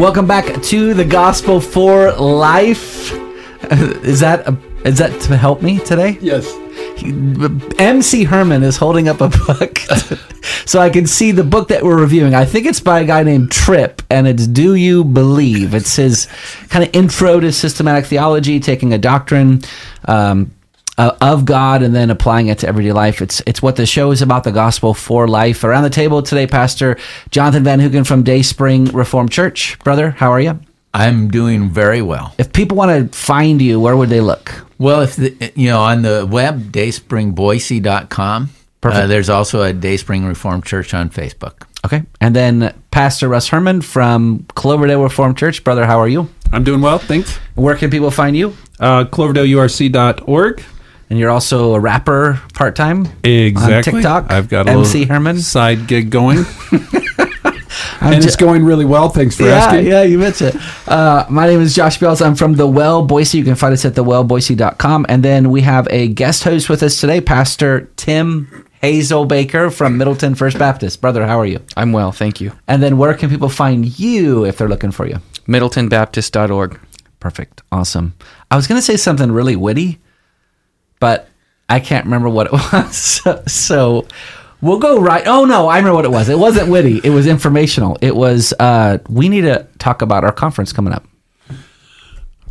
Welcome back to the Gospel for Life. Is that is that to help me today? Yes. MC Herman is holding up a book so I can see the book that we're reviewing. I think it's by a guy named Tripp, and it's Do You Believe? It's his kind of intro to systematic theology, taking a doctrine um, uh, of God and then applying it to everyday life. It's it's what the show is about, the gospel for life. Around the table today, Pastor Jonathan Van Hugen from Dayspring Reformed Church. Brother, how are you? I'm doing very well. If people want to find you, where would they look? Well, if the, you know on the web dayspringboise.com, uh, there's also a Dayspring Reformed Church on Facebook. Okay. And then Pastor Russ Herman from Cloverdale Reformed Church. Brother, how are you? I'm doing well, thanks. Where can people find you? Uh, CloverdaleURC.org. And you're also a rapper part time Exactly. on TikTok. I've got a MC Herman. side gig going, I'm and ju- it's going really well. Thanks for yeah, asking. yeah, you mentioned it. Uh, my name is Josh Bells. I'm from The Well Boise. You can find us at thewellboise.com. And then we have a guest host with us today, Pastor Tim Hazelbaker from Middleton First Baptist. Brother, how are you? I'm well, thank you. And then where can people find you if they're looking for you? MiddletonBaptist.org. Perfect. Awesome. I was going to say something really witty, but I can't remember what it was. So, so we'll go right. Oh, no, I remember what it was. It wasn't witty, it was informational. It was, uh, we need to talk about our conference coming up.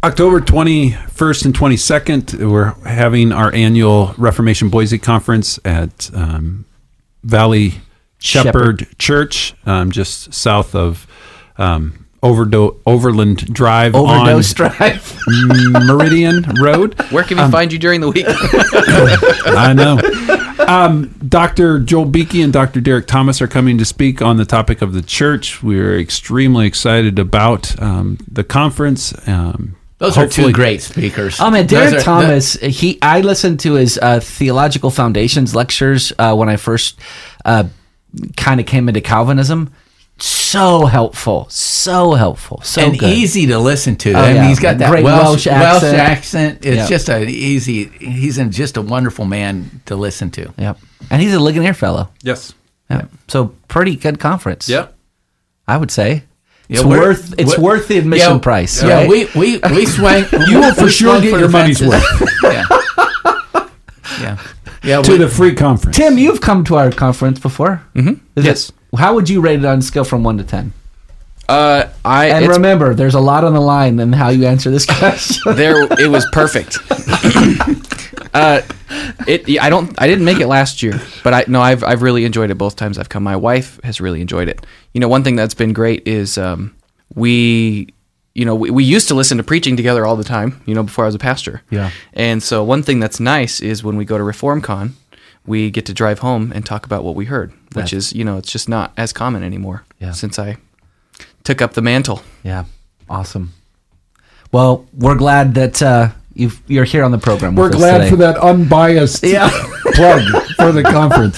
October 21st and 22nd, we're having our annual Reformation Boise Conference at um, Valley Shepherd, Church, um, just south of um, Overdo- Overland Drive Overdose Drive. Meridian Road. Where can we find you during the week? I know. Um, Dr. Joel Beeke and Dr. Derek Thomas are coming to speak on the topic of the church. We're extremely excited about um, the conference. Um, Those are two great speakers. Oh man, Derek are- Thomas. he I listened to his uh, theological foundations lectures uh, when I first uh, kind of came into Calvinism. So helpful, so helpful, so and good. easy to listen to. Oh, I mean, yeah. he's got that Great Welsh, Welsh Welsh accent. accent. It's Yeah. just an easy. He's in just a wonderful man to listen to. Yep, and he's a Ligonier fellow. Yes. Yep. So pretty good conference. Yep. I would say. It's we're- worth it's worth the admission yeah, price. Yeah, right? we we we swang. You will for sure get for your the money's worth. yeah. Yeah. Yeah. To we- the free conference. Tim, you've come to our conference before. Mm-hmm. Yes. How would you rate it on a scale from one to ten? Uh, I And it's, remember, there's a lot on the line in how you answer this question. there it was perfect. uh, it I don't I didn't make it last year, but I no I've I've really enjoyed it both times I've come. My wife has really enjoyed it. You know, one thing that's been great is um, we you know we, we used to listen to preaching together all the time. You know, before I was a pastor. Yeah. And so one thing that's nice is when we go to ReformCon, we get to drive home and talk about what we heard, which is you know it's just not as common anymore. Yeah. Since I took up the mantle. Yeah, awesome. Well, we're glad that uh, you've, you're here on the program. We're us glad today. for that unbiased Yeah. plug for the conference.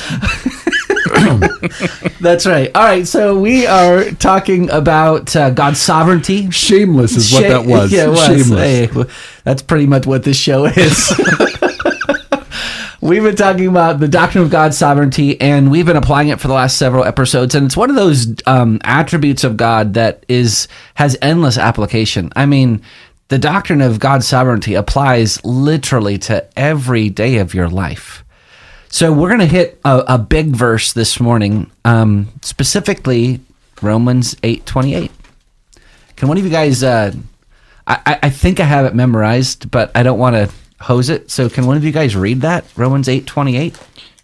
That's right. All right, so we are talking about uh, God's sovereignty. Shameless is what Sha- that was. Yeah, it was. Shameless. Hey, that's pretty much what this show is. We've been talking about the doctrine of God's sovereignty, and we've been applying it for the last several episodes. And it's one of those um, attributes of God that is has endless application. I mean, the doctrine of God's sovereignty applies literally to every day of your life. So we're going to hit a, a big verse this morning, um, specifically Romans eight twenty eight. Can one of you guys? Uh, I, I- I think I have it memorized, but I don't want to hose it. So can one of you guys read that Romans eight twenty eight?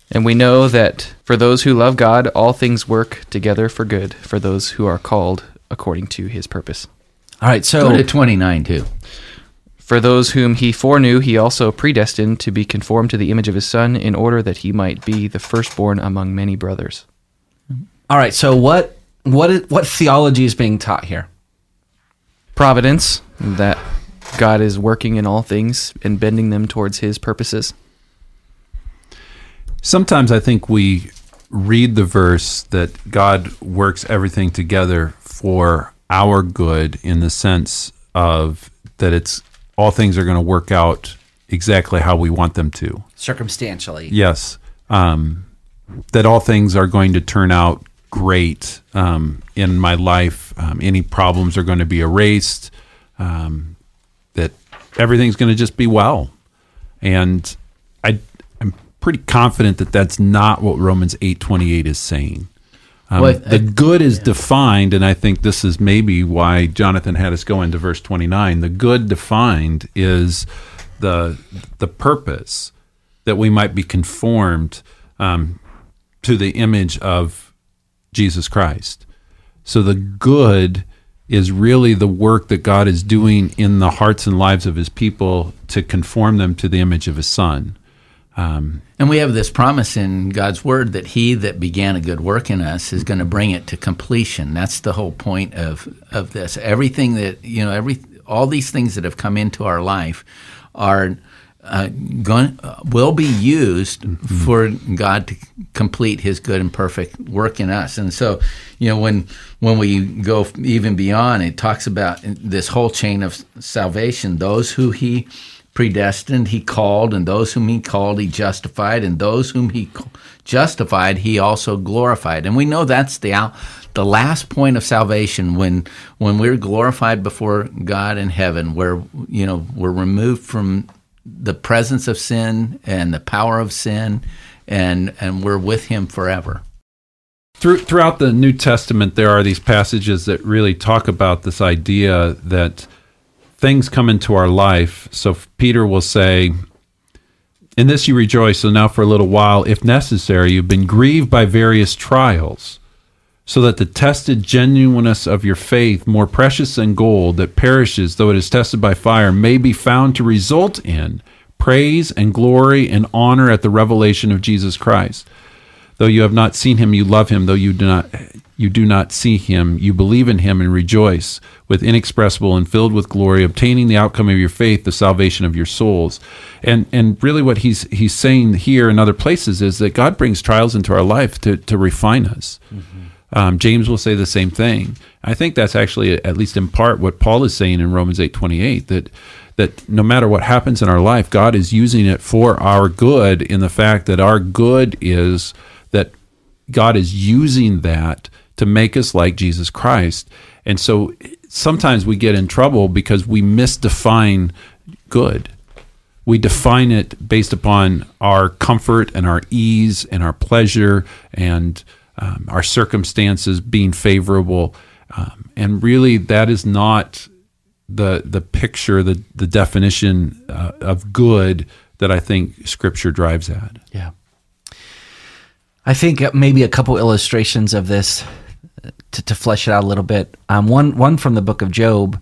And we know that for those who love God, all things work together for good for those who are called according to his purpose. All right. Go So to twenty nine too. For those whom he foreknew, he also predestined to be conformed to the image of his Son, in order that he might be the firstborn among many brothers. all right. So what what is, what theology is being taught here? Providence, that God is working in all things and bending them towards his purposes. Sometimes I think we read the verse that God works everything together for our good in the sense of that it's all things are going to work out exactly how we want them to. Circumstantially. Yes. Um, that all things are going to turn out great um, in my life. Um, any problems are going to be erased. Um, that everything's going to just be well, and I I'm pretty confident that that's not what Romans eight twenty eight is saying. Um, Well, the good is defined, and I think this is maybe why Jonathan had us go into verse 29. The good defined is the the purpose that we might be conformed um, to the image of Jesus Christ. So the good is really the work that God is doing in the hearts and lives of His people to conform them to the image of His Son. Um, And we have this promise in God's word that he that began a good work in us is going to bring it to completion. That's the whole point of of this. Everything that, you know, every all these things that have come into our life are uh, going uh, will be used for God to complete his good and perfect work in us. And so, you know, when when we go even beyond, it talks about this whole chain of salvation, those who he predestined he called and those whom he called he justified and those whom he justified he also glorified. And we know that's the out the last point of salvation when when we're glorified before God in heaven where you know we're removed from the presence of sin and the power of sin and and we're with him forever through, throughout the New Testament, there are these passages that really talk about this idea that things come into our life. So Peter will say, In this you rejoice, so now for a little while, if necessary, you've been grieved by various trials, so that the tested genuineness of your faith, more precious than gold that perishes though it is tested by fire, may be found to result in praise and glory and honor at the revelation of Jesus Christ. Though you have not seen him, you love him. Though you do not you do not see him, you believe in him and rejoice with inexpressible and filled with glory, obtaining the outcome of your faith, the salvation of your souls. And and really what he's he's saying here and other places is that God brings trials into our life to, to refine us. Mm-hmm. Um, James will say the same thing. I think that's actually, at least in part, what Paul is saying in Romans eight twenty eight that that no matter what happens in our life, God is using it for our good. In the fact that our good is that God is using that to make us like Jesus Christ, and so sometimes we get in trouble because we misdefine good we define it based upon our comfort and our ease and our pleasure and um, our circumstances being favorable. Um, and really, that is not the the picture, the the definition uh, of good that I think Scripture drives at. Yeah. I think maybe a couple illustrations of this uh, to, to flesh it out a little bit. Um, one one from the book of Job.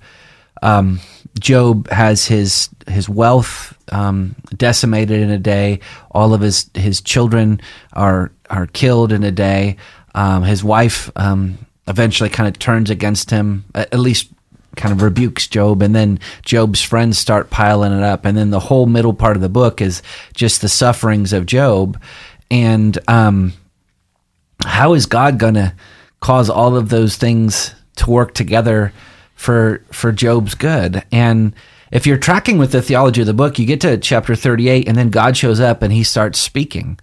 Um, Job has his his wealth um, decimated in a day. All of his his children are are killed in a day. Um, his wife um, eventually kind of turns against him, at least kind of rebukes Job, and then Job's friends start piling it up, and then the whole middle part of the book is just the sufferings of Job, and um, how is God going to cause all of those things to work together for for Job's good? And if you're tracking with the theology of the book, you get to chapter 38, and then God shows up and He starts speaking.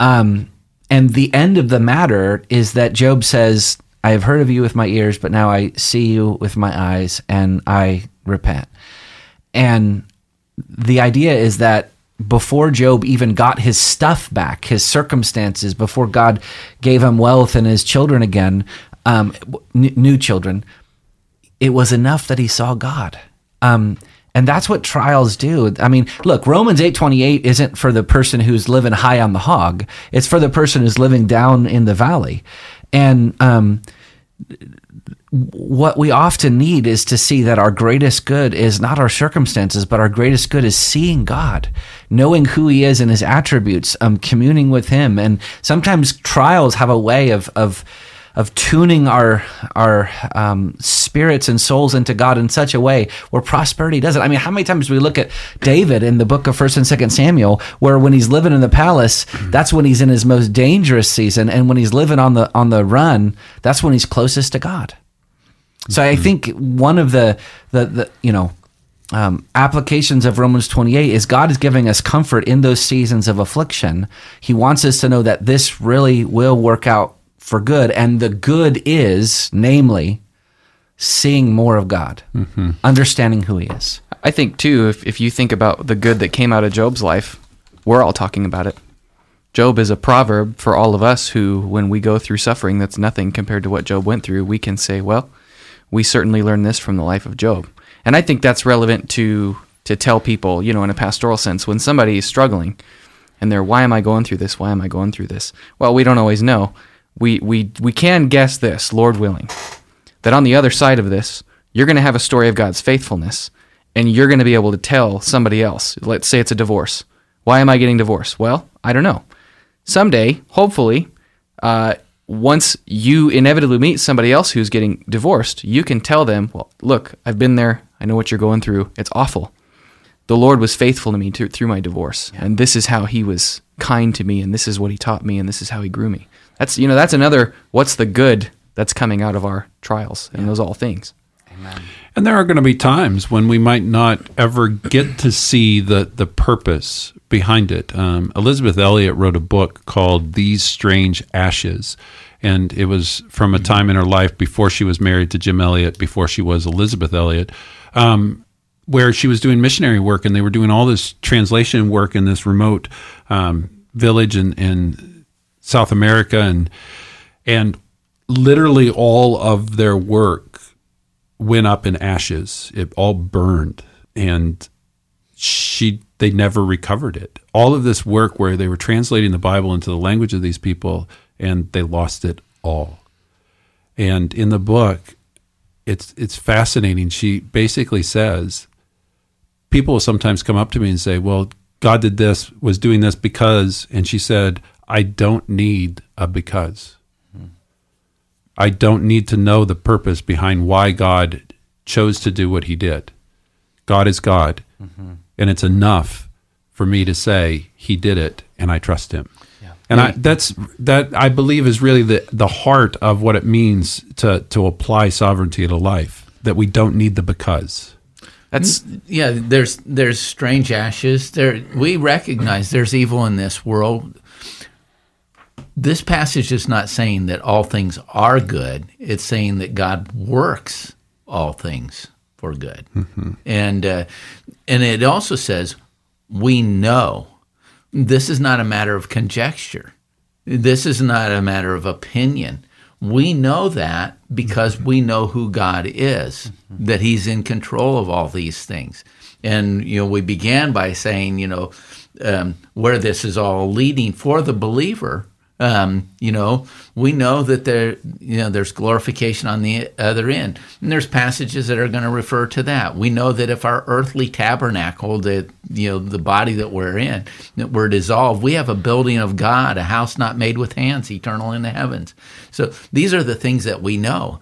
Um, and the end of the matter is that Job says, I have heard of you with my ears, but now I see you with my eyes and I repent. And the idea is that before Job even got his stuff back, his circumstances, before God gave him wealth and his children again, um, n- new children, it was enough that he saw God. Um, and that's what trials do. I mean, look, Romans 8:28 isn't for the person who's living high on the hog. It's for the person who's living down in the valley. And um, what we often need is to see that our greatest good is not our circumstances, but our greatest good is seeing God, knowing who He is and His attributes, um, communing with Him. And sometimes trials have a way of of of tuning our our um, spirits and souls into God in such a way where prosperity doesn't. I mean, how many times do we look at David in the book of First and Second Samuel, where when he's living in the palace, that's when he's in his most dangerous season, and when he's living on the on the run, that's when he's closest to God. So I think one of the the, the you know um, applications of Romans 28 is God is giving us comfort in those seasons of affliction. He wants us to know that this really will work out for good, and the good is, namely, seeing more of God, mm-hmm. understanding who He is. I think too, if if you think about the good that came out of Job's life, we're all talking about it. Job is a proverb for all of us who, when we go through suffering that's nothing compared to what Job went through, we can say, well, we certainly learned this from the life of Job. And I think that's relevant to to tell people, you know, in a pastoral sense, when somebody is struggling and they're, why am I going through this? Why am I going through this? Well, we don't always know. We we we can guess this, Lord willing, that on the other side of this, you're going to have a story of God's faithfulness and you're going to be able to tell somebody else. Let's say it's a divorce. Why am I getting divorced? Well, I don't know. Someday, hopefully, uh, once you inevitably meet somebody else who's getting divorced, you can tell them, well, look, I've been there. I know what you're going through. It's awful. The Lord was faithful to me to, through my divorce, and this is how He was kind to me, and this is what He taught me, and this is how He grew me. That's you know that's another. What's the good that's coming out of our trials and those all things? And there are going to be times when we might not ever get to see the, the purpose behind it. Um, Elisabeth Elliot wrote a book called These Strange Ashes. And it was from a time in her life before she was married to Jim Elliot, before she was Elisabeth Elliot, um, where she was doing missionary work and they were doing all this translation work in this remote um, village and, in South America. And, and literally all of their work went up in ashes. It all burned, and she they never recovered it. All of this work where they were translating the Bible into the language of these people, and they lost it all. And in the book, it's it's fascinating. She basically says, people sometimes come up to me and say, "Well, God did this, was doing this because," and she said, "I don't need a because." I don't need to know the purpose behind why God chose to do what he did. God is God. Mm-hmm. And it's enough for me to say he did it and I trust him. And I, mm. that's that I believe is really the, the heart of what it means to, to apply sovereignty to life. That we don't need the because. That's yeah there's there's strange ashes there we recognize there's evil in this world this passage is not saying that all things are good. It's saying that god works all things for good. And uh, and it also says we know. This is not a matter of conjecture. This is not a matter of opinion. We know that because we know who God is, that He's in control of all these things. And, you know, we began by saying, you know, um, where this is all leading for the believer. Um, you know, we know that there, you know, there's glorification on the other end, and there's passages that are going to refer to that. We know that if our earthly tabernacle, that you know, the body that we're in, that we're dissolved, we have a building of God, a house not made with hands, eternal in the heavens. So these are the things that we know.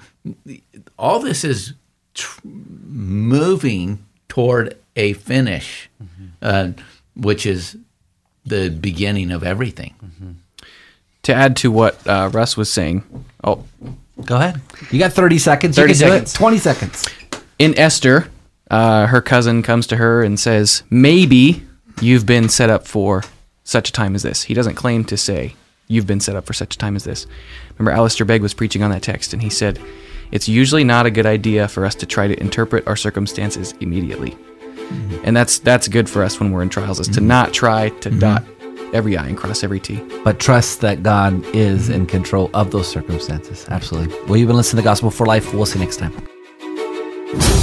All this is tr- moving toward a finish, uh, which is the beginning of everything. To add to what uh, Russ was saying. Oh, Go ahead. You got 30 seconds. 30 you can seconds. Do it. 20 seconds. in Esther, uh, her cousin comes to her and says, Maybe you've been set up for such a time as this. He doesn't claim to say, You've been set up for such a time as this. Remember, Alistair Begg was preaching on that text, and he said, It's usually not a good idea for us to try to interpret our circumstances immediately. And that's that's good for us when we're in trials, is to not try to dot every I and cross every T. But trust that God is in control of those circumstances. Absolutely. Well, you've been listening to the Gospel for Life. We'll see you next time.